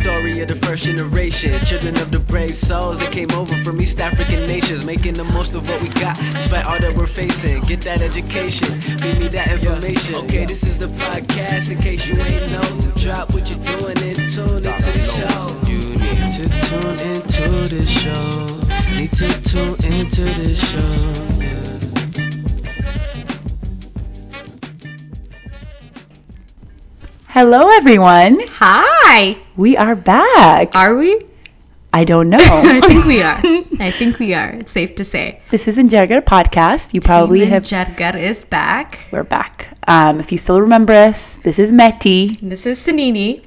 story of the first generation. Children of the brave souls that came over from East African nations, making the most of what we got, despite all that we're facing. Get that education, feed me that information. Okay, this is the podcast in case you ain't know. So drop what you're doing and tune into the show. You need to tune into the show. Need to tune into the show. Hello, everyone. Hi. We are back. Are we? I don't know. I think we are. I think we are. It's safe to say. this is Injergar podcast. You probably Team have. Jargar is back. We're back. Um, if you still remember us, this is Meti. This is Sanini.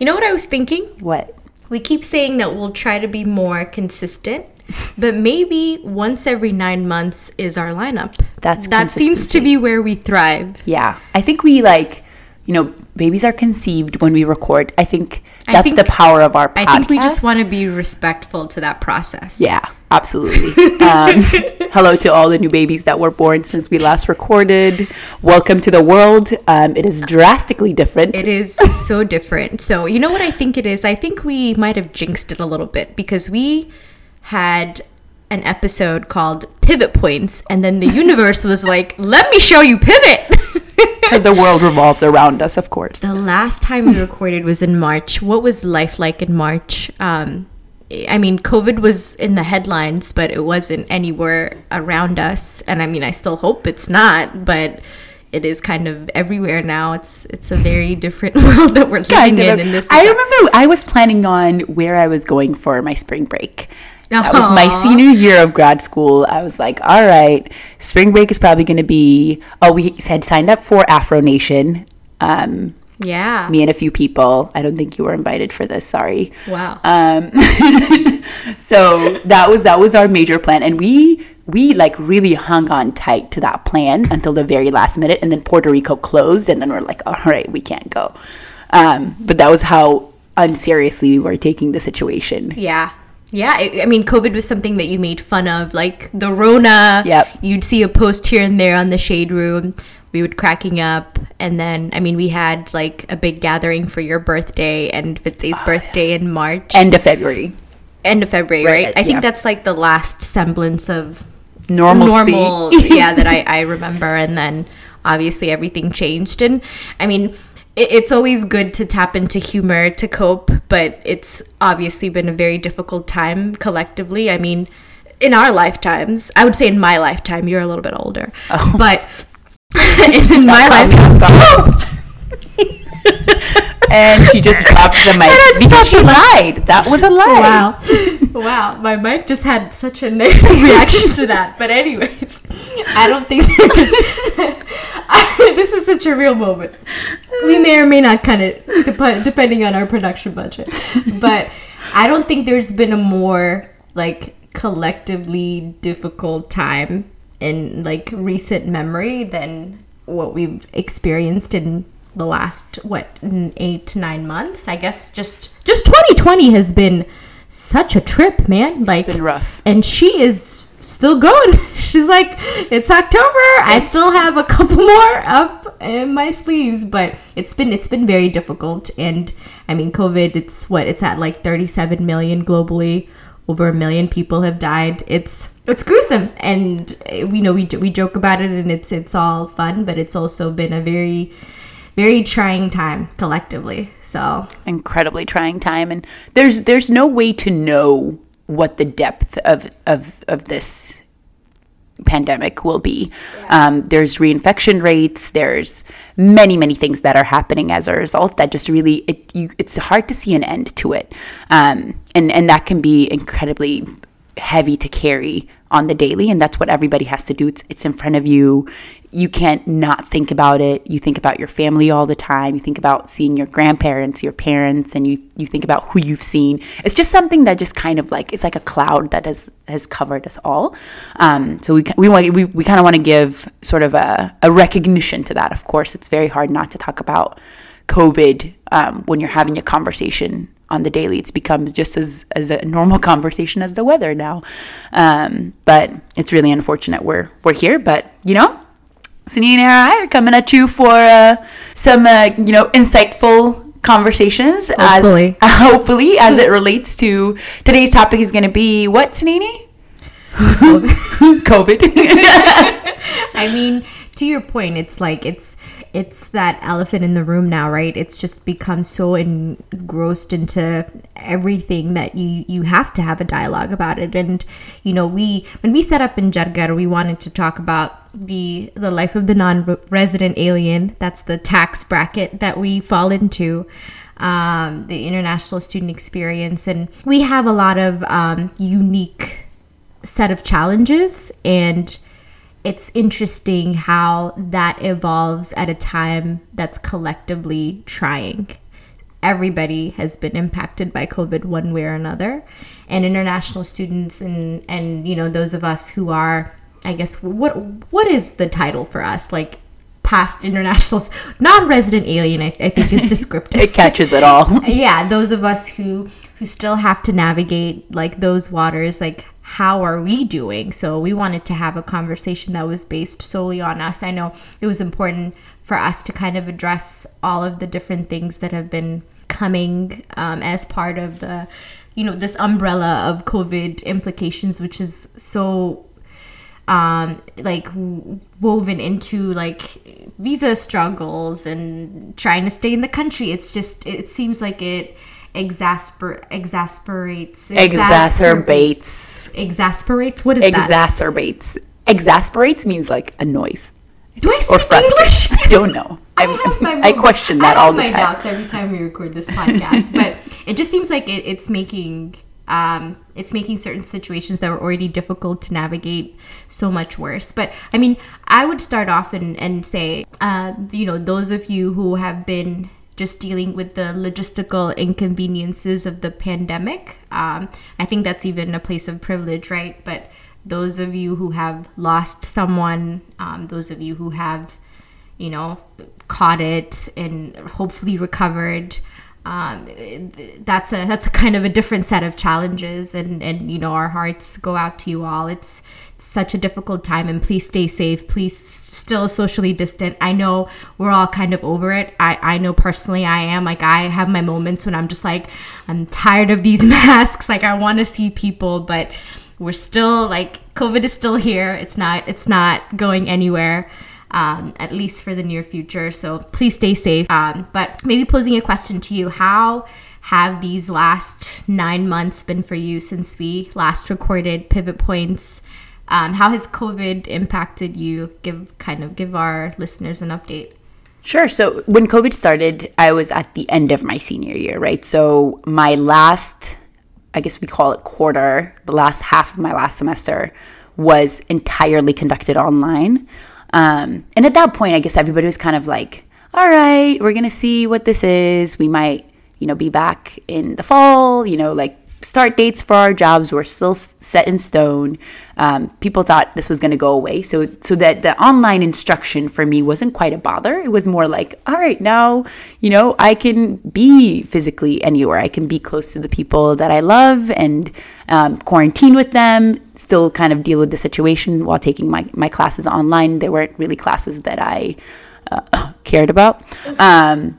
You know what I was thinking? What? We keep saying that we'll try to be more consistent, but maybe once every nine months is our lineup. That's that seems to be where we thrive. Yeah, I think we like. You know, babies are conceived when we record. I think I that's think- the power of our podcast. I think we just want to be respectful to that process. Yeah, absolutely. um, hello to all the new babies that were born since we last recorded. Welcome to the world. Um, it is drastically different. It is so different. So, you know what I think it is? I think we might have jinxed it a little bit because we had an episode called Pivot Points, and then the universe was like, let me show you pivot. Because the world revolves around us, of course. the last time we recorded was in March. What was life like in March? Um, I mean, COVID was in the headlines, but it wasn't anywhere around us. And I mean, I still hope it's not, but it is kind of everywhere now. It's it's a very different world that we're living Kind in. this, I remember I was planning on where I was going for my spring break. That was my senior year of grad school. I was like, all right, spring break is probably going to be. Oh, we had signed up for Afro Nation. Um, Yeah. me and a few people. I don't think you were invited for this. Sorry. Wow. Um, so that was that was our major plan, and we we like really hung on tight to that plan until the very last minute, and then Puerto Rico closed, and then we're like, all right, we can't go. Um, but that was how unseriously we were taking the situation. yeah. Yeah. I, I mean, COVID was something that you made fun of, like the Rona. Yep. You'd see a post here and there on the shade room. We would cracking up, and then I mean, we had like a big gathering for your birthday and Fitz's ah, birthday in March, End of February, end of February, Right, right? I think that's like the last semblance of normalcy. normal yeah that I, I remember and then obviously everything changed and i mean it's always good to tap into humor to cope but it's obviously been a very difficult time collectively i mean in our lifetimes i would say in my lifetime you're a little bit older Oh. but in my lifetime and she just dropped the mic just because she lied. That was a lie. Wow. wow. My mic just had such a negative reaction to that. But, anyways, I don't think this is such a real moment. We may or may not cut it, dep- depending on our production budget. But I don't think there's been a more, like, collectively difficult time in, like, recent memory than what we've experienced in the last what eight to nine months i guess just just 2020 has been such a trip man like been rough. and she is still going. She's like it's october. I still have a couple more up in my sleeves but it's been it's been very difficult. And i mean covid it's what it's at like 37 million globally. Over a million people have died. It's it's gruesome. And uh, we know we, we joke about it and it's it's all fun but it's also been a very very trying time collectively. So incredibly trying time. And there's there's no way to know what the depth of of of this pandemic will be. Um, there's reinfection rates there's many many things that are happening as a result that just really it you it's hard to see an end to it. Um, and and that can be incredibly heavy to carry on the daily and that's what everybody has to do. It's it's in front of you. You can't not think about it. You think about your family all the time. You think about seeing your grandparents your parents and you you think about who you've seen. It's just something that just kind of like it's like a cloud that has has covered us all. Um, so we we want we, we kind of want to give sort of a, a recognition to that of course. It's very hard not to talk about covid um, when you're having a conversation on the daily it's become just as as a normal conversation as the weather now um, but it's really unfortunate we're we're here but you know Sunini and I are coming at you for uh, some, uh, you know, insightful conversations. Hopefully. As, hopefully, as it relates to today's topic is going to be what, Sanini? COVID. I mean, to your point, it's like it's it's that elephant in the room now, right? It's just become so engrossed into everything that you you have to have a dialogue about it. And you know, we when we set up in Jargar, we wanted to talk about the the life of the non-resident alien. That's the tax bracket that we fall into. Um, the international student experience, and we have a lot of um, unique set of challenges and it's interesting how that evolves at a time that's collectively trying. Everybody has been impacted by COVID one way or another, and international students and and you know those of us who are, I guess what what is the title for us? Like past internationals non-resident alien I, I think is descriptive. It catches it all. Yeah those of us who who still have to navigate like those waters like how are we doing? So we wanted to have a conversation that was based solely on us. I know it was important for us to kind of address all of the different things that have been coming um, as part of the, you know, this umbrella of COVID implications, which is so um like woven into like visa struggles and trying to stay in the country it's just it seems like it exasper exasperates exacerbates exasperates what is exacerbates that? Exacerbates. Exasperates means like a noise do I speak English? I don't know. I, I question that all the my time. doubts every time we record this podcast, but it just seems like it, it's making um, it's making certain situations that were already difficult to navigate so much worse. But I mean, I would start off and, and say, uh, you know, those of you who have been just dealing with the logistical inconveniences of the pandemic. Um, I think that's even a place of privilege, right? But those of you who have lost someone, um, those of you who have, you know, caught it and hopefully recovered, um, that's a that's a kind of a different set of challenges, and and you know our hearts go out to you all. It's such a difficult time and please stay safe. Please still socially distant. I know we're all kind of over it. I i know personally i am. Like i have my moments when i'm just like i'm tired of these masks. Like i want to see people but we're still like covid is still here. It's not it's not going anywhere um, at least for the near future so please stay safe um, but maybe posing a question to you how have these last nine months been for you since we last recorded pivot points um, how has COVID impacted you? Give kind of give our listeners an update. Sure. So when COVID started, I was at the end of my senior year, right? So my last, I guess we call it quarter, the last half of my last semester was entirely conducted online. Um, and at that point, I guess everybody was kind of like, all right, we're going to see what this is. We might, you know, be back in the fall, you know, like start dates for our jobs were still set in stone. Um, people thought this was going to go away, so so that the online instruction for me wasn't quite a bother. It was more like, all right, now you know I can be physically anywhere. I can be close to the people that I love and um, quarantine with them. Still, kind of deal with the situation while taking my my classes online. They weren't really classes that I uh, cared about. Um,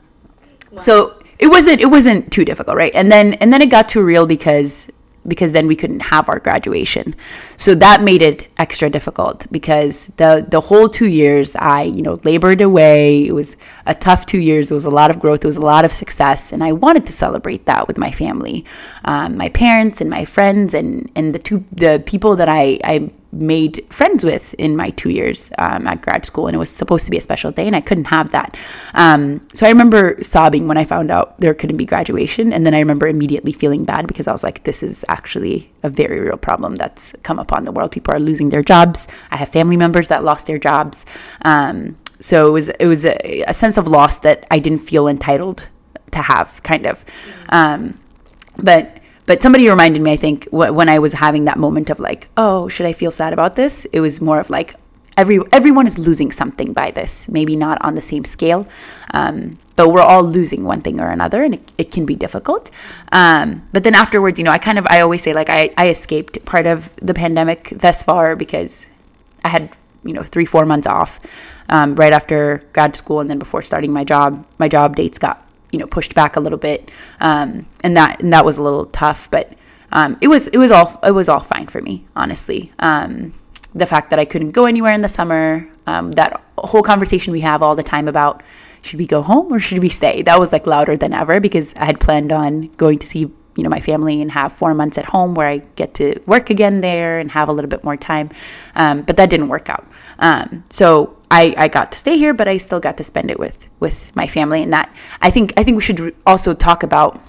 so it wasn't it wasn't too difficult right? And then and then it got too real because because then we couldn't have our graduation. So that made it extra difficult because the the whole two years i you know labored away. It was a tough two years. It was a lot of growth. It was a lot of success. And i wanted to celebrate that with my family um, my parents and my friends and and the two the people that i i made friends with in my two years um, at grad school, and it was supposed to be a special day, and I couldn't have that. Um, so I remember sobbing when I found out there couldn't be graduation, and then I remember immediately feeling bad because I was like, "This is actually a very real problem that's come upon the world. People are losing their jobs. I have family members that lost their jobs." Um, so it was it was a, a, sense of loss that I didn't feel entitled to have, kind of. Um, but but somebody reminded me, I think, wh- when I was having that moment of like, oh, should I feel sad about this? It was more of like, every everyone is losing something by this. Maybe not on the same scale, um, but we're all losing one thing or another, and it, it can be difficult. Um, but then afterwards, you know, I kind of I always say like I I escaped part of the pandemic thus far because I had you know three four months off um, right after grad school, and then before starting my job, my job dates got you know pushed back a little bit, um, and that and that was a little tough, but um, it was it was all it was all fine for me, honestly. Um, the fact that I couldn't go anywhere in the summer, um, that whole conversation we have all the time about should we go home or should we stay? That was like louder than ever because I had planned on going to see you know my family and have four months at home where I get to work again there and have a little bit more time. Um, but that didn't work out. Um, so I, I got to stay here, but I still got to spend it with with my family. And that I think I think we should also talk about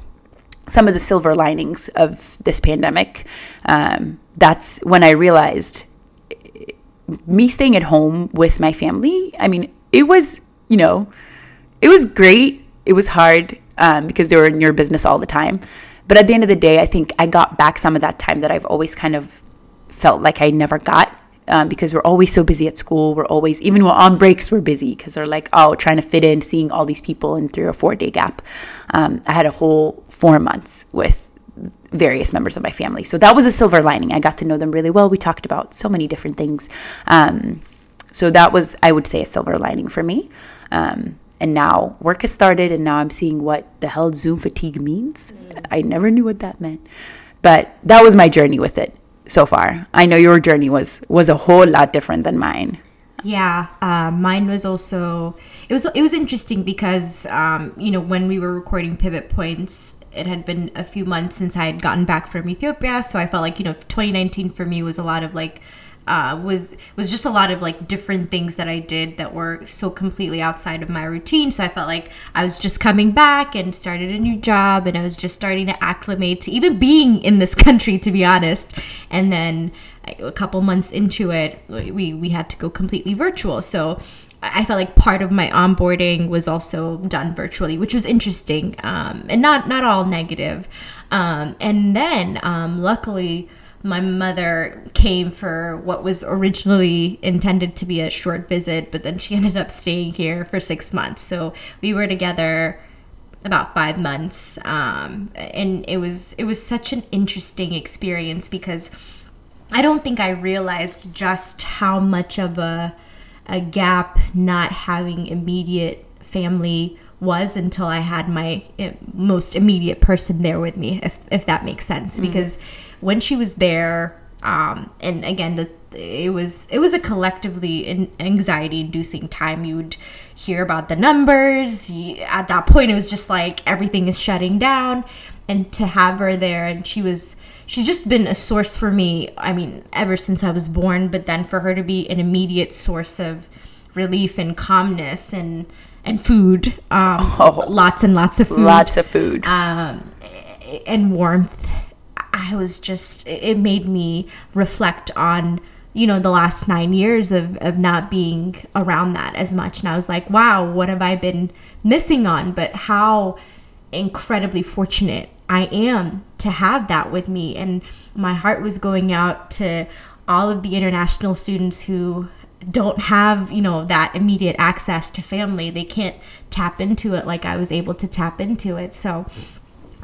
some of the silver linings of this pandemic. Um, that's when I realized me staying at home with my family. I mean, it was you know it was great. It was hard um, because they were in your business all the time. But at the end of the day, I think I got back some of that time that I've always kind of felt like I never got um, because we're always so busy at school. We're always, even when on breaks, we're busy because they're like, oh, trying to fit in, seeing all these people in three or four day gap. Um, I had a whole four months with various members of my family. So that was a silver lining. I got to know them really well. We talked about so many different things. Um, so that was, I would say, a silver lining for me. Um, and now work has started, and now I'm seeing what the hell Zoom fatigue means. I never knew what that meant, but that was my journey with it so far. I know your journey was was a whole lot different than mine. Yeah, uh, mine was also it was it was interesting because um, you know when we were recording pivot points, it had been a few months since I had gotten back from Ethiopia, so I felt like you know 2019 for me was a lot of like uh, was was just a lot of like different things that I did that were so completely outside of my routine. So I felt like I was just coming back and started a new job, and I was just starting to acclimate to even being in this country, to be honest. And then a couple months into it, we we had to go completely virtual. So. I felt like part of my onboarding was also done virtually, which was interesting um, and not not all negative. Um, and then, um, luckily, my mother came for what was originally intended to be a short visit, but then she ended up staying here for six months. So we were together about five months, um, and it was it was such an interesting experience because I don't think I realized just how much of a a gap not having immediate family was until I had my eh, most immediate person there with me, if if that makes sense, mm-hmm. because when she was there, um, and again, the it was it was a collectively anxiety inducing time. You would hear about the numbers. at that point, it was just like everything is shutting down, and to have her there, and she was she's just been a source for me. I mean, ever since I was born. But then for her to be an immediate source of relief and calmness and and food, um, oh, lots and lots of food, lots of food, um, and warmth I was just, it made me reflect on, you know, the last nine years of, of not being around that as much. And I was like, wow, what have I been missing on? But how incredibly fortunate I am to have that with me. And my heart was going out to all of the international students who don't have you know that immediate access to family they can't tap into it like i was able to tap into it so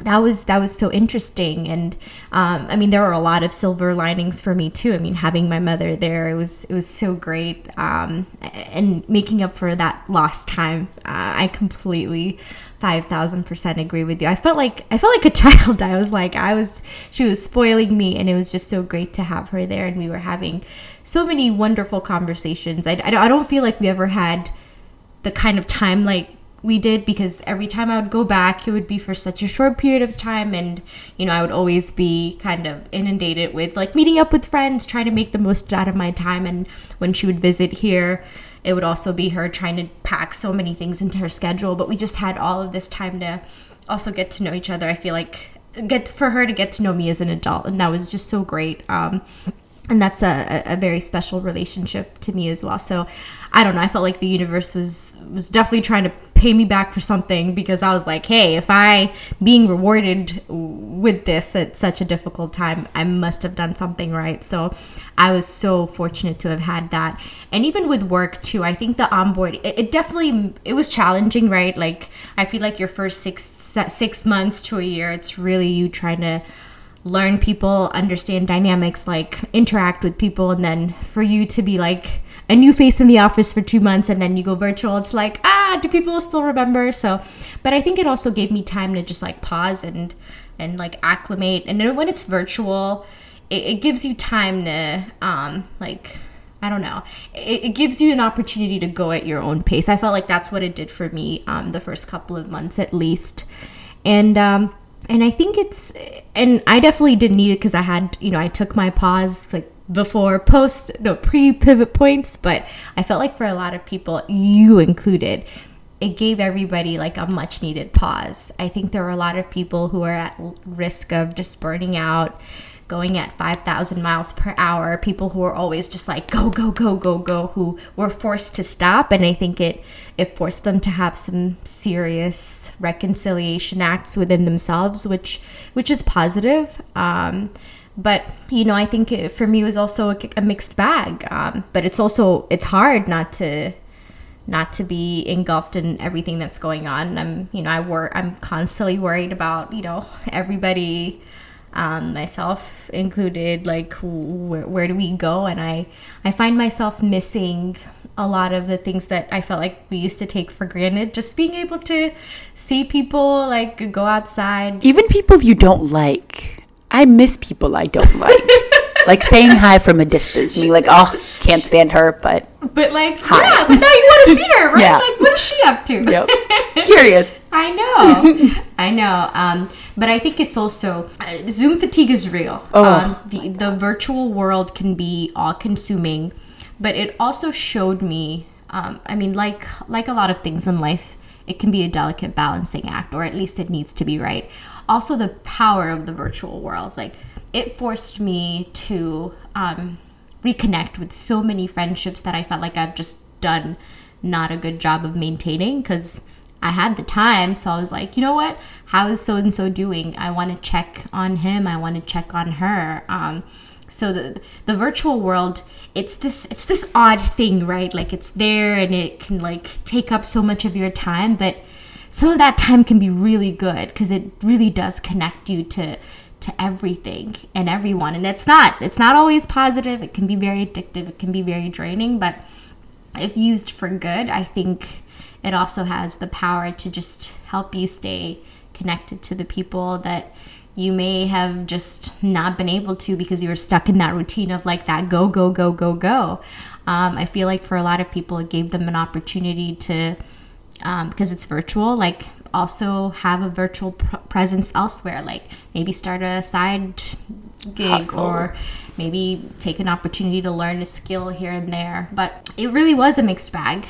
that was that was so interesting. And um, i mean there were a lot of silver linings for me too. I mean having my mother there it was it was so great. Um, and making up for that lost time uh, i completely 5000% agree with you. I felt like i felt like a child. I was like i was she was spoiling me and it was just so great to have her there. And we were having so many wonderful conversations. I, I don't feel like we ever had the kind of time like we did because every time I would go back, it would be for such a short period of time. And, you know, I would always be kind of inundated with like meeting up with friends, trying to make the most out of my time. And when she would visit here, it would also be her trying to pack so many things into her schedule. But we just had all of this time to also get to know each other. I feel like get for her to get to know me as an adult. And that was just so great. Um, and that's a, a very special relationship to me as well. So I don't know. I felt like the universe was was definitely trying to pay me back for something because I was like, hey, if I being rewarded with this at such a difficult time, I must have done something right. So I was so fortunate to have had that. And even with work too, I think the onboard it, it definitely it was challenging, right? Like I feel like your first six six months to a year, it's really you trying to learn people, understand dynamics, like interact with people, and then for you to be like a new face in the office for two months and then you go virtual it's like ah do people still remember so but i think it also gave me time to just like pause and and like acclimate and then when it's virtual it, it gives you time to um like I don't know. It, it, gives you an opportunity to go at your own pace. I felt like that's what it did for me um, the first couple of months at least, and um, and I think it's and I definitely didn't need it because I had you know I took my pause like before post no pre pivot points, but I felt like for a lot of people, you included, it gave everybody like a much needed pause. I think there were a lot of people who are at risk of just burning out going at 5,000 miles per hour, people who are always just like go go go go go who were forced to stop and I think it it forced them to have some serious reconciliation acts within themselves which which is positive. Um, but you know, I think it, for me it was also a, a mixed bag. Um, but it's also it's hard not to not to be engulfed in everything that's going on. I'm, you know, I work. I'm constantly worried about, you know, everybody um, myself included like where, where do we go? And i i find myself missing a lot of the things that i felt like we used to take for granted. Just being able to see people like go outside. Even people you don't like. I miss people i don't like. Like saying hi from a distance. Me like oh can't stand her but but like hi. yeah but now you want to see her right? Yeah. like what is she up to? Yep. curious i know i know um but I think it's also uh, Zoom fatigue is real. Oh. Um, the the virtual world can be all consuming, but it also showed me. Um, I mean, like like a lot of things in life, it can be a delicate balancing act, or at least it needs to be right. Also, the power of the virtual world, like it forced me to um, reconnect with so many friendships that I felt like I've just done not a good job of maintaining because I had the time, so I was like, you know what? How is so and so doing? I want to check on him. I want to check on her. Um, so the the virtual world, it's this it's this odd thing, right? Like it's there and it can like take up so much of your time, but some of that time can be really good because it really does connect you to to everything and everyone and it's not it's not always positive it can be very addictive it can be very draining but if used for good i think it also has the power to just help you stay connected to the people that you may have just not been able to because you were stuck in that routine of like that go go go go go. Um, i feel like for a lot of people it gave them an opportunity to because um, it's virtual like also have a virtual pr- presence elsewhere like maybe start a side gig Hustle. or maybe take an opportunity to learn a skill here and there. But it really was a mixed bag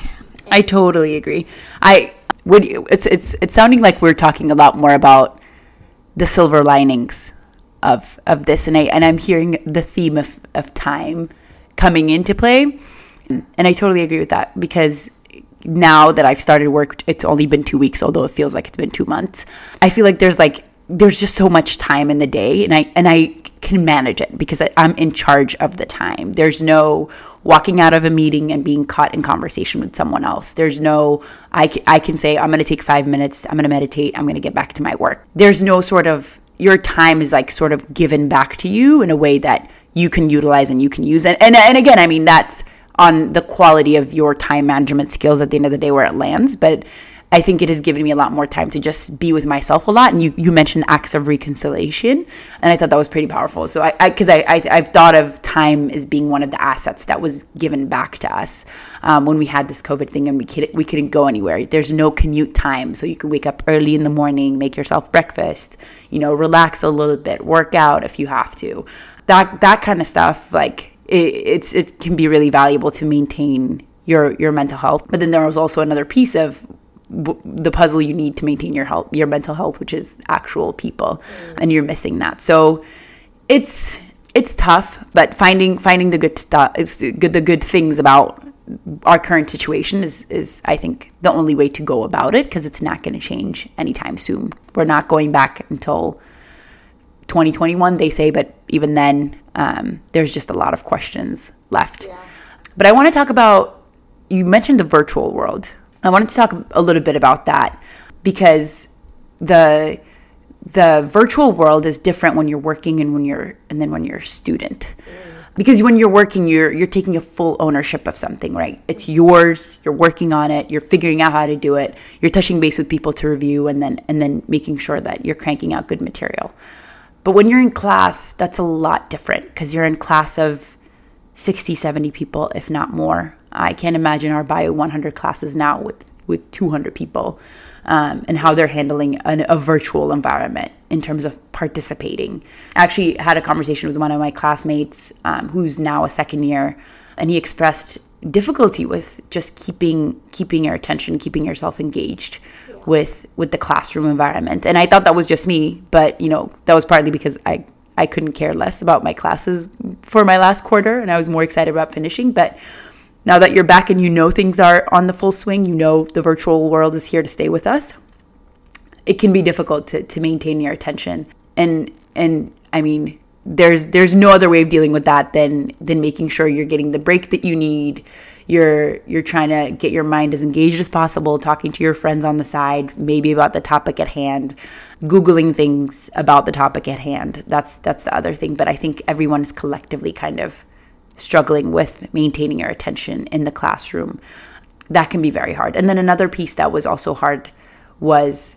I totally agree. I would. It's it's it's sounding like we're talking a lot more about the silver linings of of this, and I and I'm hearing the theme of of time coming into play, and I totally agree with that because now that I've started work, it's only been two weeks, although it feels like it's been two months. I feel like there's like there's just so much time in the day, and I and I can manage it because I'm in charge of the time. There's no walking out of a meeting and being caught in conversation with someone else. There's no, I, I can say, I'm going to take five minutes, I'm going to meditate, I'm going to get back to my work. There's no sort of, your time is like sort of given back to you in a way that you can utilize and you can use. And, and, and again, I mean, that's on the quality of your time management skills at the end of the day where it lands. But I think it has given me a lot more time to just be with myself a lot. And you, you mentioned acts of reconciliation, and I thought that was pretty powerful. So I, because I, I, I, have thought of time as being one of the assets that was given back to us um, when we had this COVID thing and we couldn't, we couldn't go anywhere. There's no commute time, so you can wake up early in the morning, make yourself breakfast, you know, relax a little bit, work out if you have to. That that kind of stuff, like it, it's it can be really valuable to maintain your your mental health. But then there was also another piece of the puzzle you need to maintain your health, your mental health, which is actual people, mm. and you're missing that. So it's it's tough, but finding finding the good stuff good. The good things about our current situation is is I think the only way to go about it because it's not going to change anytime soon. We're not going back until 2021, they say, but even then, um, there's just a lot of questions left. Yeah. But I want to talk about. You mentioned the virtual world, I wanted to talk a little bit about that because the the virtual world is different when you're working and when you're and then when you're a student. Mm. because when you're working you're you're taking a full ownership of something right? It's yours you're working on it you're figuring out how to do it you're touching base with people to review and then and then making sure that you're cranking out good material. But when you're in class that's a lot different because you're in class of 60 70 people if not more i can't imagine our bio 100 classes now with with 200 people um, and how they're handling an, a virtual environment in terms of participating. I actually had a conversation with one of my classmates um, who's now a second year, and he expressed difficulty with just keeping keeping your attention, keeping yourself engaged with with the classroom environment. And I thought that was just me, but you know that was partly because I I couldn't care less about my classes for my last quarter, and I was more excited about finishing, but now that you're back and you know things are on the full swing, you know the virtual world is here to stay with us. It can be difficult to, to maintain your attention. And and I mean, there's there's no other way of dealing with that than than making sure you're getting the break that you need. You're you're trying to get your mind as engaged as possible, talking to your friends on the side, maybe about the topic at hand, googling things about the topic at hand. That's that's the other thing. But I think everyone is collectively kind of struggling with maintaining your attention in the classroom. That can be very hard. And then another piece that was also hard was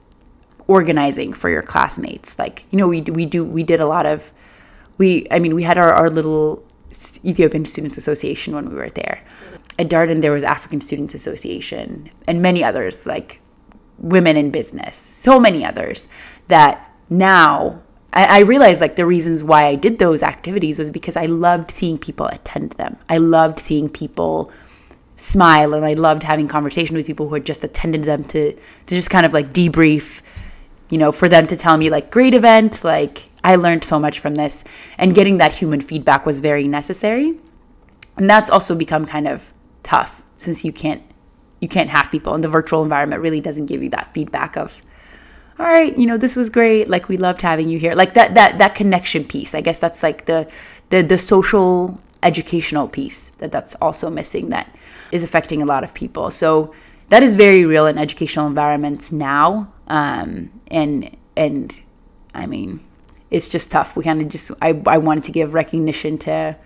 organizing for your classmates. Like, you know, we we do we did a lot of we I mean, we had our, our little Ethiopian Students Association when we were there. At Darden there was African Students Association and many others like women in business. So many others that now I, I realized like the reasons why I did those activities was because I loved seeing people attend them. I loved seeing people smile and I loved having conversation with people who had just attended them to to just kind of like debrief, you know, for them to tell me like great event, like I learned so much from this and getting that human feedback was very necessary. And that's also become kind of tough since you can't you can't have people and the virtual environment really doesn't give you that feedback of all right, you know, this was great. Like we loved having you here. Like that that that connection piece. I guess that's like the the the social educational piece that that's also missing that is affecting a lot of people. So that is very real in educational environments now. Um, and and I mean, it's just tough. We kind of just I I wanted to give recognition to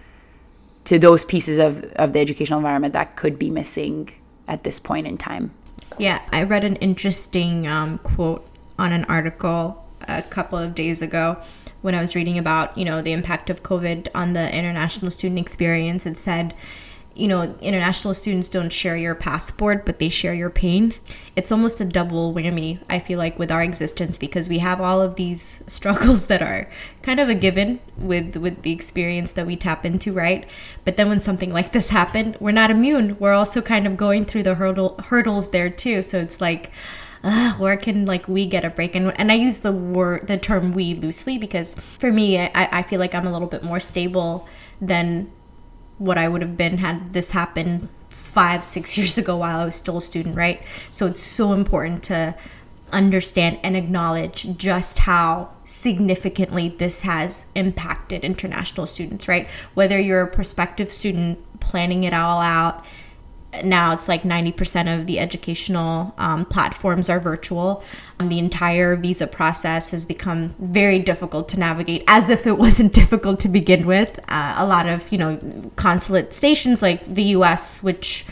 to those pieces of of the educational environment that could be missing at this point in time. Yeah, I read an interesting um, quote on an article a couple of days ago when I was reading about, you know, the impact of COVID on the international student experience. It said, you know, international students don't share your passport, but they share your pain. It's almost a double whammy, I feel like, with our existence because we have all of these struggles that are kind of a given with with the experience that we tap into, right? But then when something like this happened, we're not immune. We're also kind of going through the hurdle hurdles there too. So it's like uh, where can like we get a break? And and I use the word the term we loosely because for me I, I feel like I'm a little bit more stable than what I would have been had this happened five six years ago while I was still a student right? So it's so important to understand and acknowledge just how significantly this has impacted international students right? Whether you're a prospective student planning it all out now it's like 90% of the educational um, platforms are virtual. Um, the entire visa process has become very difficult to navigate, as if it wasn't difficult to begin with. Uh, a lot of, you know, consulate stations like the US, which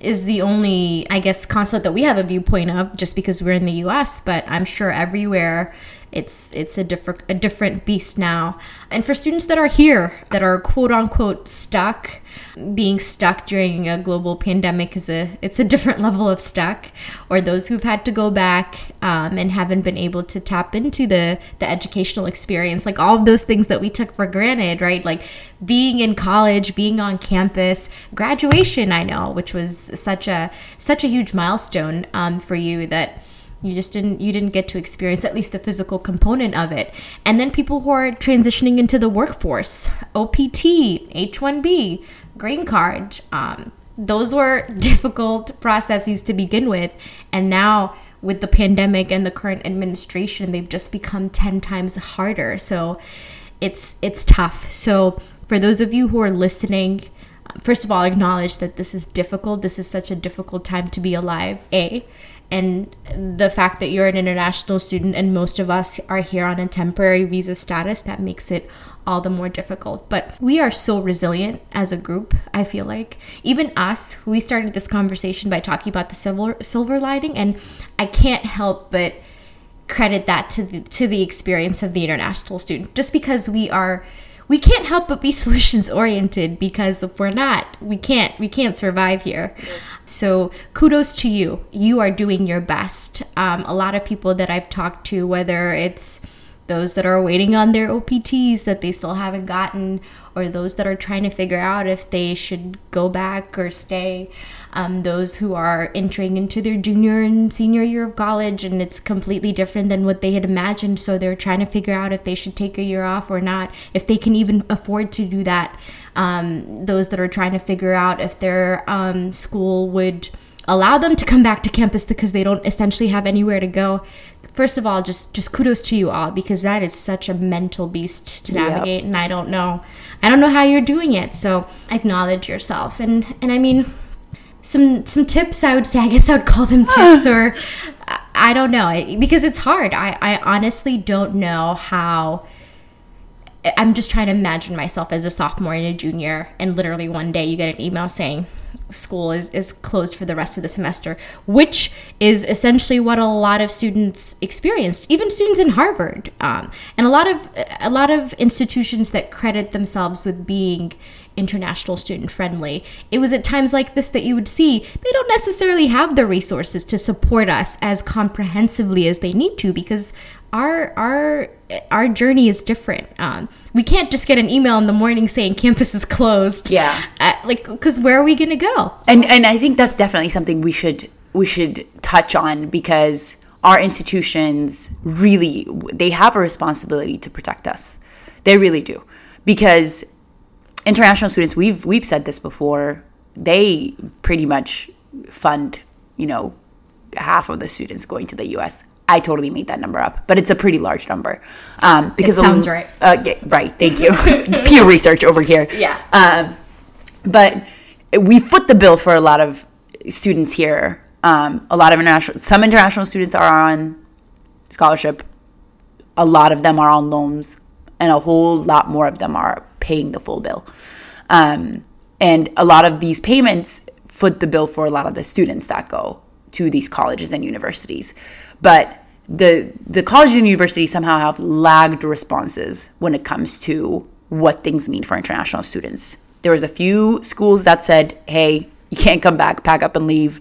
is the only, I guess, consulate that we have a viewpoint of just because we're in the US, but I'm sure everywhere it's it's a different a different beast now. And for students that are here that are quote unquote stuck, being stuck during a global pandemic is a it's a different level of stuck. Or those who've had to go back um, and haven't been able to tap into the the educational experience, like all of those things that we took for granted, right? Like being in college, being on campus, graduation. I know, which was such a such a huge milestone um, for you that you just didn't you didn't get to experience at least the physical component of it. And then people who are transitioning into the workforce opt h1b green card um, those were difficult processes to begin with. And now with the pandemic and the current administration they've just become 10 times harder. So it's it's tough. So for those of you who are listening first of all acknowledge that this is difficult. This is such a difficult time to be alive a and the fact that you're an international student and most of us are here on a temporary visa status that makes it all the more difficult. But we are so resilient as a group, I feel like. Even us, we started this conversation by talking about the silver silver lining and I can't help but credit that to the to the experience of the international student just because we are we can't help but be solutions oriented because if we're not we can't we can't survive here. So kudos to you. You are doing your best. Um, a lot of people that i've talked to whether it's those that are waiting on their OPTs that they still haven't gotten, or those that are trying to figure out if they should go back or stay, um, those who are entering into their junior and senior year of college and it's completely different than what they had imagined, so they're trying to figure out if they should take a year off or not, if they can even afford to do that. Um, those that are trying to figure out if their um, school would allow them to come back to campus because they don't essentially have anywhere to go first of all, just just kudos to you all because that is such a mental beast to navigate, yep. and I don't know, I don't know how you're doing it. So acknowledge yourself, and and I mean, some some tips. I would say, I guess I would call them tips, or I don't know because it's hard. I I honestly don't know how. I'm just trying to imagine myself as a sophomore and a junior, and literally one day you get an email saying, school is, is closed for the rest of the semester, which is essentially what a lot of students experienced, even students in Harvard, um, and a lot of a lot of institutions that credit themselves with being international student friendly. It was at times like this that you would see they don't necessarily have the resources to support us as comprehensively as they need to because our our our journey is different. Um, we can't just get an email in the morning saying campus is closed. Yeah, uh, like because where are we gonna go? And and I think that's definitely something we should we should touch on because our institutions really they have a responsibility to protect us. They really do because international students we've we've said this before they pretty much fund you know half of the students going to the US I totally made that number up, but it's a pretty large number. Um, because it sounds right. Uh, yeah, right. Thank you. Peer research over here. Yeah. Um, but we foot the bill for a lot of students here. Um, a lot of international, some international students are on scholarship. A lot of them are on loans, and a whole lot more of them are paying the full bill. Um, and a lot of these payments foot the bill for a lot of the students that go to these colleges and universities. But the the colleges and universities somehow have lagged responses when it comes to what things mean for international students. There was a few schools that said, "Hey, you can't come back, pack up and leave,"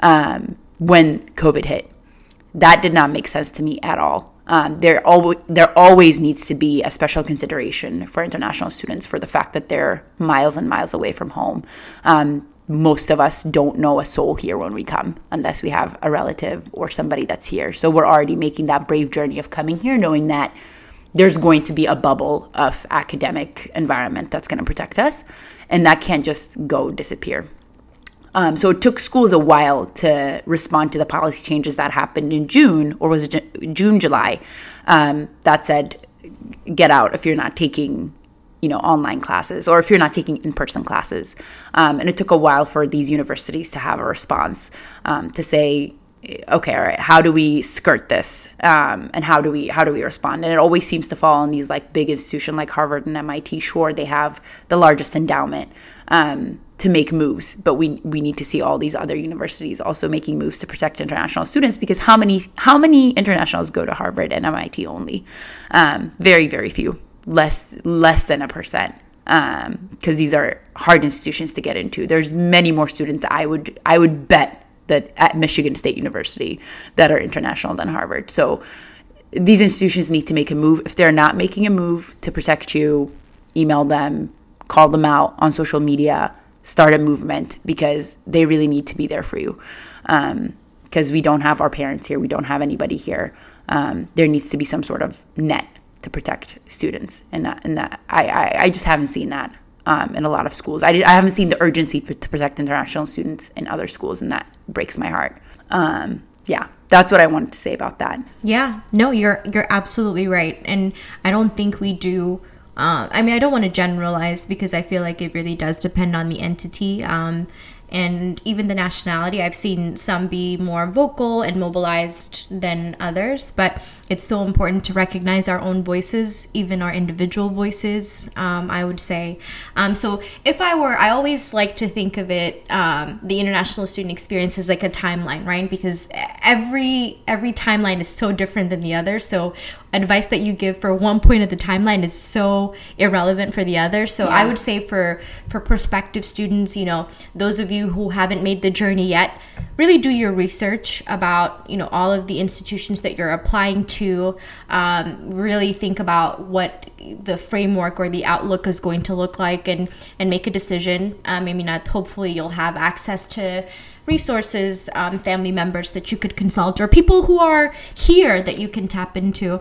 um, when COVID hit. That did not make sense to me at all. Um, there always there always needs to be a special consideration for international students for the fact that they're miles and miles away from home. Um, most of us don't know a soul here when we come unless we have a relative or somebody that's here. So we're already making that brave journey of coming here knowing that there's going to be a bubble of academic environment that's going to protect us and that can't just go disappear. Um, so it took schools a while to respond to the policy changes that happened in June, or was it June, July, um, that said, get out if you're not taking you know online classes or if you're not taking in-person classes. Um, and it took a while for these universities to have a response um, to say okay all right how do we skirt this? Um, and how do we how do we respond? And it always seems to fall on these like big institution like harvard and mit sure they have the largest endowment. Um, to make moves but we we need to see all these other universities also making moves to protect international students because how many how many internationals go to harvard and mit only um, very very few less less than a percent because um, these are hard institutions to get into. There's many more students I would I would bet that at Michigan State University that are international than Harvard. So these institutions need to make a move. If they're not making a move to protect you, email them, call them out on social media, start a movement because they really need to be there for you. Because um, we don't have our parents here, we don't have anybody here. Um, there needs to be some sort of net to protect students, and that, and that I, I, I just haven't seen that um, in a lot of schools. I, did, I haven't seen the urgency to protect international students in other schools, and that breaks my heart. Um, yeah, that's what I wanted to say about that. Yeah, no, you're you're absolutely right, and I don't think we do. Uh, I mean, I don't want to generalize because I feel like it really does depend on the entity. Um, and even the nationality. I've seen some be more vocal and mobilized than others, but it's so important to recognize our own voices, even our individual voices, um, I would say. Um, so if I were, I always like to think of it, um, the international student experience as like a timeline, right? Because every every timeline is so different than the other. So advice that you give for one point of the timeline is so irrelevant for the other. So yeah. I would say for for prospective students, you know, those of you who haven't made the journey yet, really do your research about you know all of the institutions that you're applying to um, really think about what the framework or the outlook is going to look like and and make a decision um, maybe not hopefully you'll have access to resources um, family members that you could consult or people who are here that you can tap into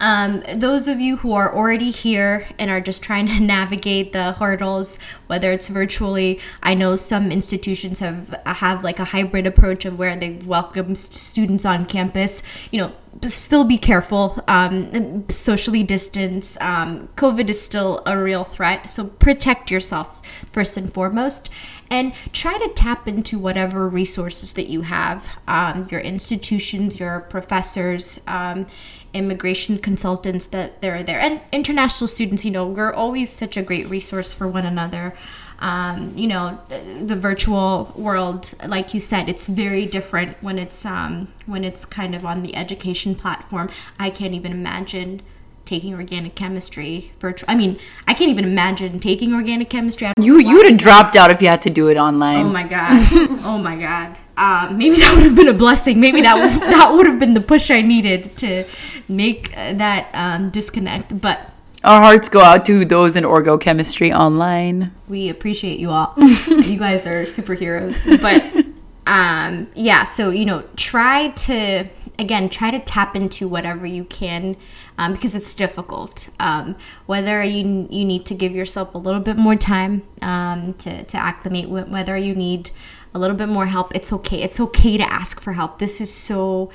um, those of you who are already here and are just trying to navigate the hurdles, whether it's virtually, I know some institutions have have like a hybrid approach of where they welcome students on campus. You know, still be careful, um, socially distance. Um, COVID is still a real threat, so protect yourself first and foremost and try to tap into whatever resources that you have um, your institutions your professors um, immigration consultants that they're there and international students you know we're always such a great resource for one another. Um, you know the virtual world like you said it's very different when it's um, when it's kind of on the education platform. I can't even imagine taking organic chemistry virtual i mean i can't even imagine taking organic chemistry you you would have dropped out if you had to do it online oh my god oh my god um, maybe that would have been a blessing maybe that would, that would have been the push i needed to make that um, disconnect but our hearts go out to those in orgo chemistry online. We appreciate you all. you guys are superheroes. But um, yeah, so you know, try to again try to tap into whatever you can um, because it's difficult. Um, whether you you need to give yourself a little bit more time um, to to acclimate, whether you need a little bit more help, it's okay. It's okay to ask for help. This is so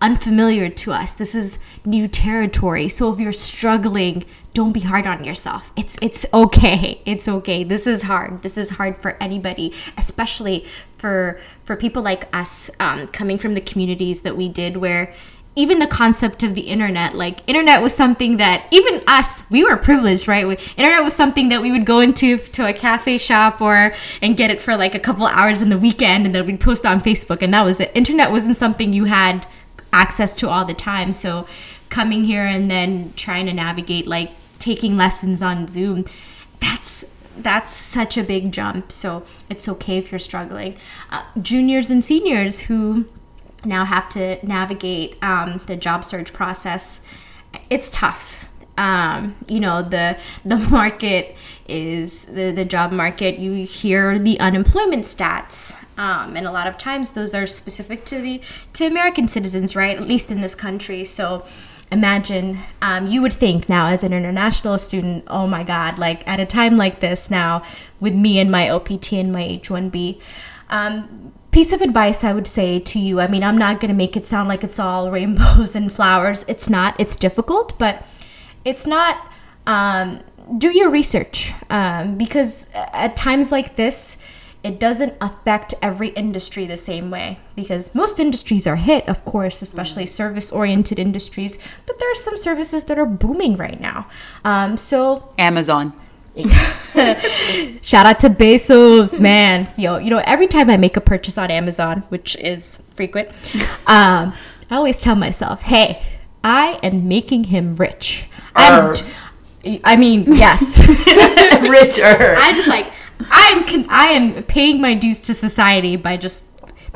unfamiliar to us. This is new territory. So if you're struggling, don't be hard on yourself. It's it's okay. It's okay. This is hard. This is hard for anybody, especially for for people like us um, coming from the communities that we did where even the concept of the internet like internet was something that even us we were privileged right internet was something that we would go into to a cafe shop or and get it for like a couple hours in the weekend and then we'd post on facebook and that was it internet wasn't something you had access to all the time. So coming here and then trying to navigate like taking lessons on Zoom, that's that's such a big jump. So it's okay if you're struggling. Uh, juniors and seniors who now have to navigate um, the job search process, it's tough. Um, you know the the market is the, the job market you hear the unemployment stats um, and a lot of times those are specific to the to American citizens, right? At least in this country. So imagine um, you would think now as an international student, oh my God, like at a time like this now with me and my OPT and my H1B. Um, piece of advice I would say to you. I mean, I'm not going to make it sound like it's all rainbows and flowers. It's not. It's difficult, but it's not. Um, do your research um, because at times like this, it doesn't affect every industry the same way because most industries are hit, of course, especially mm. service oriented industries, but there are some services that are booming right now. Um, so, Amazon. Shout out to Bezos, man. Yo, you know, every time I make a purchase on Amazon, which is frequent, um, I always tell myself, hey, I am making him rich. I'm, I mean, yes. Richer. I just like, I am con- I am paying my dues to society by just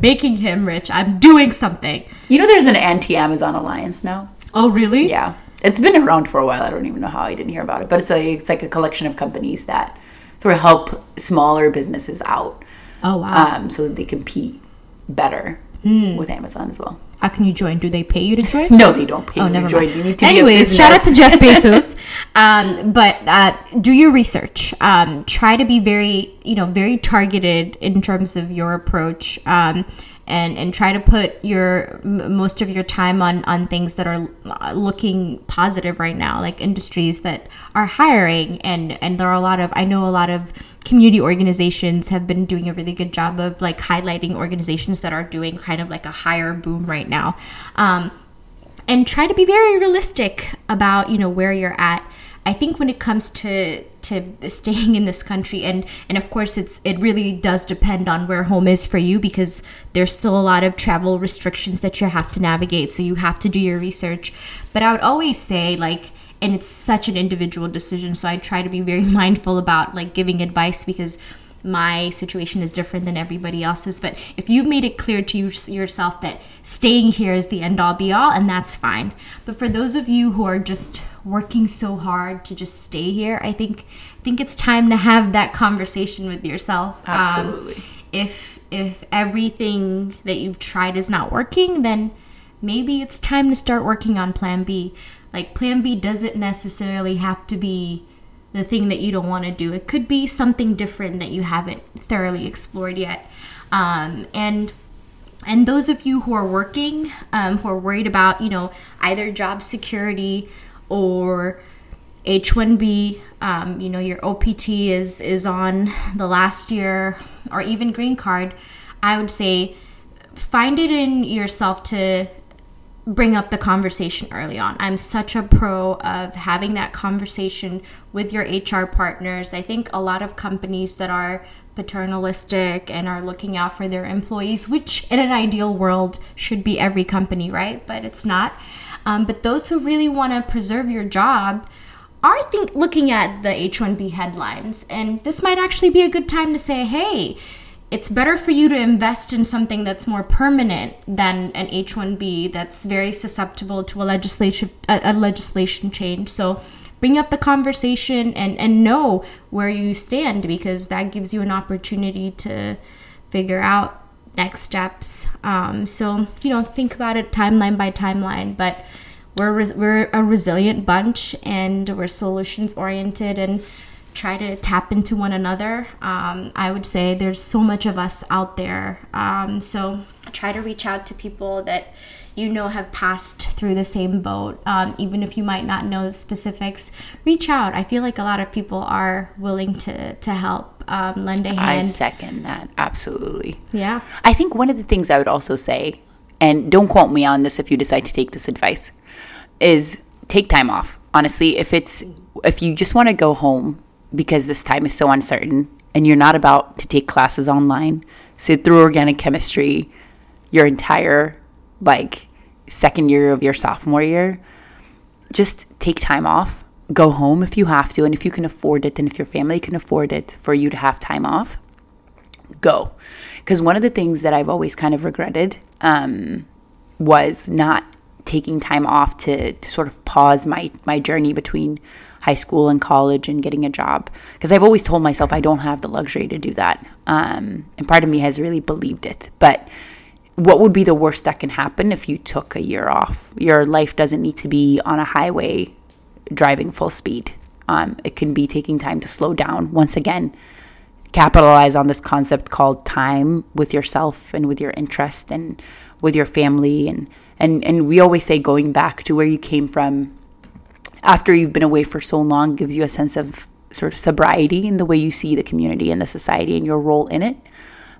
making him rich. I'm doing something. You know, there's an anti-Amazon alliance now. Oh, really? Yeah, it's been around for a while. I don't even know how I didn't hear about it, but it's a it's like a collection of companies that sort of help smaller businesses out. Oh wow! Um, so that they compete better mm. with Amazon as well. How can you join? Do they pay you to join? no, they don't pay oh, you never to join. You need to Anyways, shout out to Jeff Bezos. um, but uh, do your research. Um, try to be very, you know, very targeted in terms of your approach. Um, and and try to put your most of your time on on things that are uh, looking positive right now like industries that are hiring and and there are a lot of i know a lot of community organizations have been doing a really good job of like highlighting organizations that are doing kind of like a higher boom right now. Um, and try to be very realistic about you know where you're at i think when it comes to to staying in this country and and of course it's it really does depend on where home is for you because there's still a lot of travel restrictions that you have to navigate so you have to do your research. But i would always say like and it's such an individual decision so i try to be very mindful about like giving advice because my situation is different than everybody else's but if you've made it clear to yourself that staying here is the end all be all and that's fine. But for those of you who are just working so hard to just stay here i think i think it's time to have that conversation with yourself. Um, Absolutely. if if everything that you've tried is not working then maybe it's time to start working on plan b. Like plan b doesn't necessarily have to be the thing that you don't want to do. It could be something different that you haven't thoroughly explored yet. Um, and and those of you who are working um, who are worried about you know either job security or h1b um, you know your opt is is on the last year or even green card i would say find it in yourself to bring up the conversation early on. I'm such a pro of having that conversation with your HR partners. I think a lot of companies that are paternalistic and are looking out for their employees, which in an ideal world should be every company, right? But it's not. Um, but those who really want to preserve your job are think looking at the H1B headlines, and this might actually be a good time to say, hey, it's better for you to invest in something that's more permanent than an H1B that's very susceptible to a legislation a, legislation change. So bring up the conversation and and know where you stand because that gives you an opportunity to figure out next steps. Um, so you know think about it timeline by timeline, but we're res- we're a resilient bunch and we're solutions oriented and try to tap into one another. Um, I would say there's so much of us out there. Um, so try to reach out to people that you know have passed through the same boat. Um, even if you might not know the specifics, reach out. I feel like a lot of people are willing to, to help, um, lend a hand. I second that absolutely. yeah. I think one of the things I would also say, and don't quote me on this if you decide to take this advice, is take time off. Honestly, if it's if you just want to go home because this time is so uncertain and you're not about to take classes online, sit through organic chemistry your entire like second year of your sophomore year, just take time off. Go home if you have to, and if you can afford it, and if your family can afford it for you to have time off, go. Because one of the things that I've always kind of regretted um, was not taking time off to, to sort of pause my, my journey between high school and college and getting a job. Because I've always told myself I don't have the luxury to do that. Um, and part of me has really believed it. But what would be the worst that can happen if you took a year off? Your life doesn't need to be on a highway driving full speed. Um, it can be taking time to slow down. Once again, capitalize on this concept called time with yourself and with your interest and with your family and and and we always say going back to where you came from after you've been away for so long gives you a sense of sort of sobriety in the way you see the community and the society and your role in it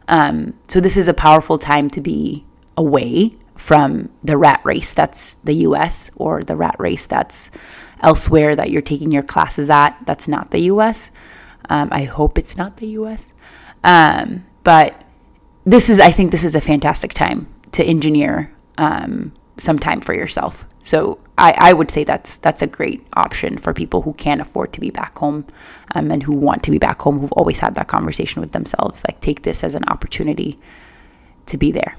um, so this is a powerful time to be away from the rat race that's the US or the rat race that's elsewhere that you're taking your classes at that's not the US. Um, I hope it's not the US. Um, but this is, I think this is a fantastic time to engineer um, some time for yourself. So I, I would say that's that's a great option for people who can't afford to be back home um, and who want to be back home, who've always had that conversation with themselves. Like take this as an opportunity to be there.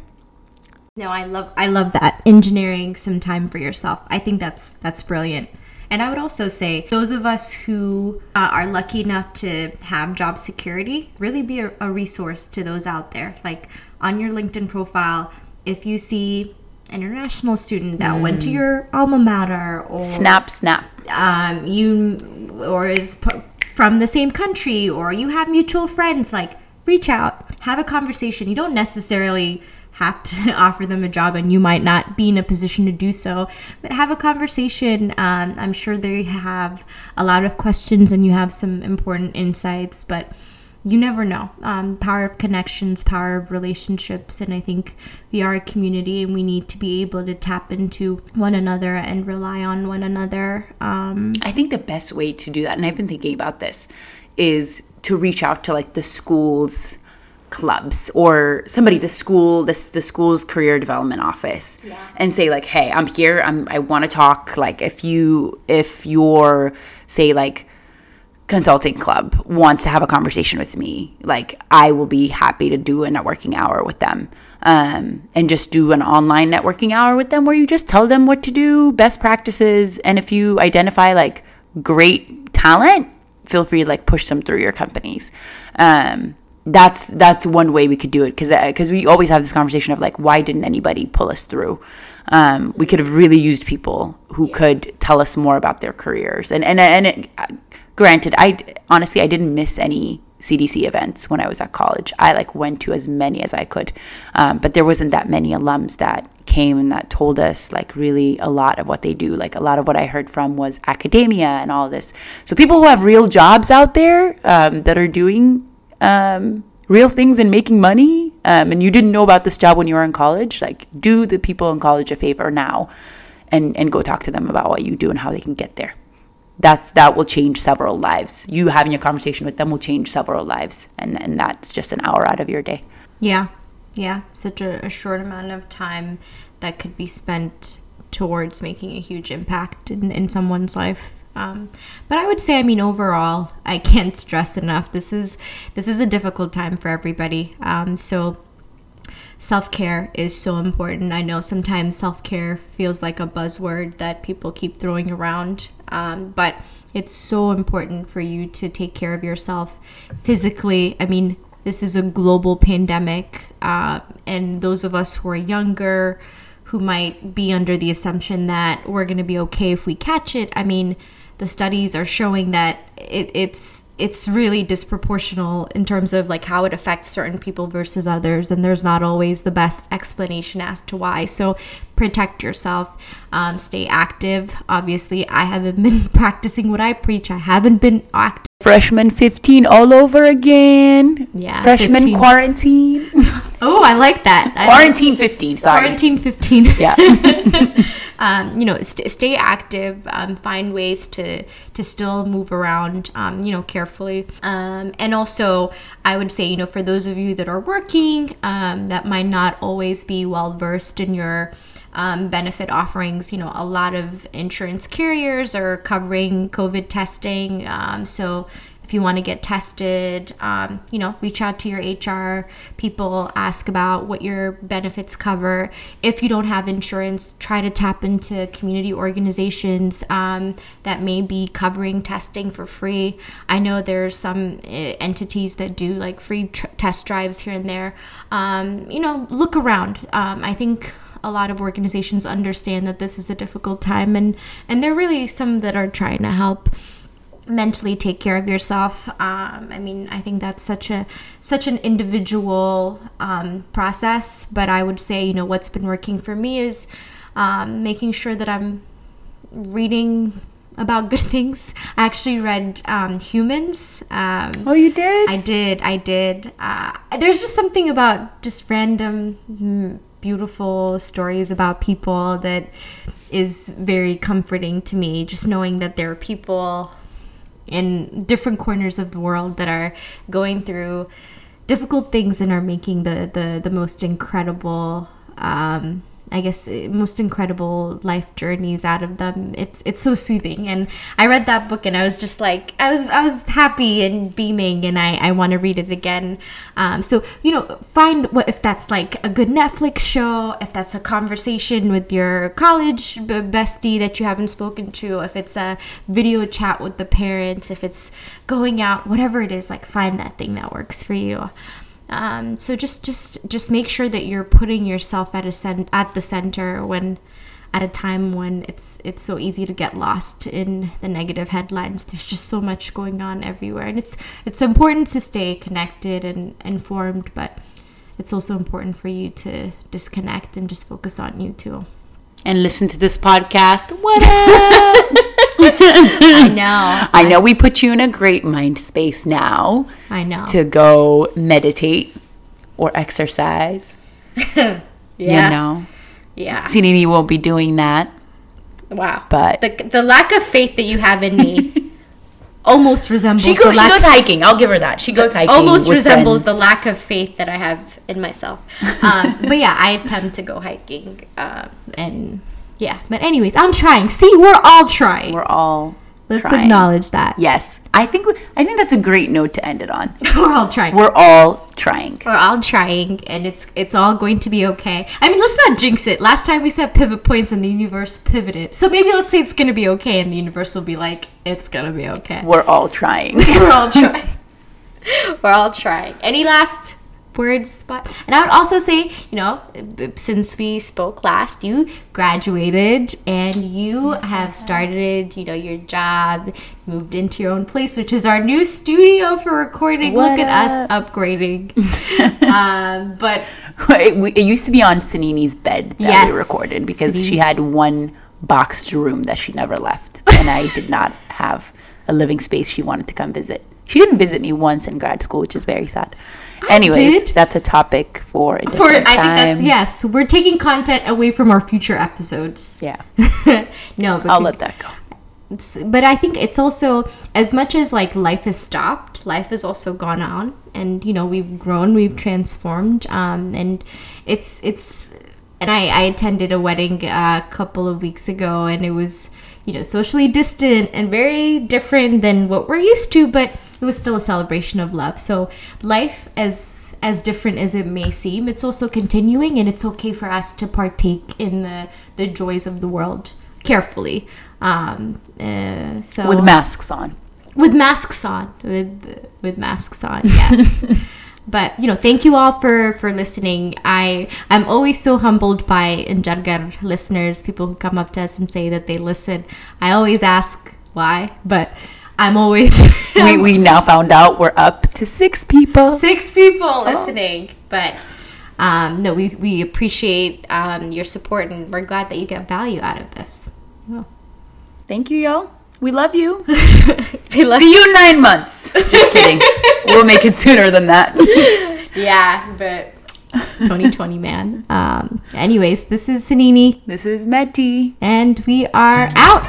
No, I love I love that engineering some time for yourself. I think that's that's brilliant. And I would also say those of us who uh, are lucky enough to have job security, really be a, a resource to those out there. Like on your LinkedIn profile, if you see international student that went to your alma mater or Snap, snap. um, you or is p- from the same country or you have mutual friends like reach out have a conversation. You don't necessarily have to offer them a job and you might not be in a position to do so but have a conversation. Um, i'm sure they have a lot of questions and you have some important insights but you never know. Um, power of connections, power of relationships, and I think we are a community, and we need to be able to tap into one another and rely on one another. Um, I think the best way to do that, and I've been thinking about this, is to reach out to like the schools clubs or somebody the school this the school's career development office yeah. and say like hey i'm here i'm i want to talk like if you if you're say like consulting club wants to have a conversation with me, like I will be happy to do a networking hour with them. Um, and just do an online networking hour with them where you just tell them what to do, best practices, and if you identify like great talent, feel free to like push them through your companies. Um, that's that's one way we could do it because because uh, we always have this conversation of like why didn't anybody pull us through um, we could have really used people who could tell us more about their careers and and and it, granted, I honestly I didn't miss any CDC events when I was at college. I like went to as many as I could, um, but there wasn't that many alums that came and that told us like really a lot of what they do. Like a lot of what I heard from was academia and all this. So people who have real jobs out there um, that are doing um, real things and making money, um, and you didn't know about this job when you were in college, like do the people in college a favor now, and and go talk to them about what you do and how they can get there that's that will change several lives. You having a conversation with them will change several lives, and and that's just an hour out of your day. Yeah, yeah, such a, a short amount of time that could be spent towards making a huge impact in, in someone's life. Um, but I would say, I mean, overall, I can't stress enough. This is this is a difficult time for everybody. Um, so self care is so important. I know sometimes self care feels like a buzzword that people keep throwing around, um, but it's so important for you to take care of yourself physically. I mean, this is a global pandemic, uh, and those of us who are younger, who might be under the assumption that we're going to be okay if we catch it, I mean, the studies are showing that it, it's it's really disproportional in terms of like how it affects certain people versus others and there's not always the best explanation as to why. So protect yourself um, stay active. Obviously i haven't been practicing what i preach. I haven't been active. Freshman 15 all over again. Yeah freshman 15. quarantine. Oh i like that. Quarantine 15 sorry. Quarantine 15 yeah um, you know, st- stay active, um, find ways to to still move around, um, you know, carefully. Um, and also, I would say, you know, for those of you that are working, um, that might not always be well versed in your um, benefit offerings. You know, a lot of insurance carriers are covering COVID testing. Um, so if you want to get tested, um, you know, reach out to your HR people, ask about what your benefits cover. If you don't have insurance, try to tap into community organizations um, that may be covering testing for free. I know there's some uh, entities that do like free tr- test drives here and there. Um, you know, look around. Um, I think a lot of organizations understand that this is a difficult time and and there are really some that are trying to help mentally take care of yourself. Um, i mean i think that's such a such an individual um, process but i would say you know what's been working for me is um, making sure that i'm reading about good things. I actually read um, humans um, oh you did? I did i did. Uh, there's just something about just random mm, beautiful stories about people that is very comforting to me just knowing that there are people in different corners of the world that are going through difficult things and are making the the, the most incredible um, I guess eh, most incredible life journeys out of them. It's it's so soothing, and I read that book and I was just like I was I was happy and beaming, and I I want to read it again. Um, so you know, find what if that's like a good Netflix show, if that's a conversation with your college bestie that you haven't spoken to, if it's a video chat with the parents, if it's going out, whatever it is, like find that thing that works for you. Um, so just just just make sure that you're putting yourself at a cent- at the center when at a time when it's it's so easy to get lost in the negative headlines. There's just so much going on everywhere, and it's it's important to stay connected and informed, but it's also important for you to disconnect and just focus on you too. And listen to this podcast. What up? I know. I know we put you in a great mind space now I know. to go meditate or exercise. yeah. You know, Yeah. Sinini won't be doing that, Wow. but the the lack of faith that you have in me almost resembles she the goes. She goes hiking. I'll give her that. She goes hiking. almost resembles friends. the lack of faith that I have in myself. Um, but yeah, I attempt to go hiking, um, and yeah. But anyways, I'm trying. See, we're all trying. We're all. Let's trying. acknowledge that Yes, I think. we- I think that's a great note to end it on. we're all trying. We're all trying. We're all trying, and it's it's all going to be okay. I mean, let's not jinx it. Last time we set pivot points, and the universe pivoted. So maybe let's say it's gonna be okay, and the universe will be like, it's gonna be okay. We're all trying. We're all trying. We're all trying. Any last words? But and I would also say, you know, since we spoke last, you graduated and you have started, you know, your job, moved into your own place, which is our new studio for recording. What Look at us upgrading. um, but it, we- it used to be on Sanini's bed that Yes. we recorded because she had one boxed room that she never left, and I did not have a living space she wanted to come visit. She didn't visit me once in grad school, which is very sad. Anyways, did. that's a topic for a for I think that's yes, we're taking content away from our future episodes. Yeah, no, but I'll let that go. But I think it's also as much as like life has stopped, life has also gone on, and you know we've grown, we've transformed, um, and it's it's. And I, I attended a wedding uh, a couple of weeks ago, and it was you know socially distant and very different than what we're used to, but it was still a celebration of love. So life as as different as it may seem, it's also continuing, and it's okay for us to partake in the the joys of the world carefully. Um, uh, so With masks on. with masks on, with with masks on, yes. but you know, thank you all for for listening. I I'm always so humbled by Injargar listeners, people who come up to us and say that they listen. I always ask why, but I'm always we, we now found out we're up to six people. six people listening, but. Um, no, we, we appreciate um, your support and we're glad that you get value out of this. Thank you, y'all. We love you. We love- See you in nine months. Just kidding. we'll make it sooner than that. Yeah, but 2020 man. Um, anyways, this is Sanini, This is Meti. and we are out.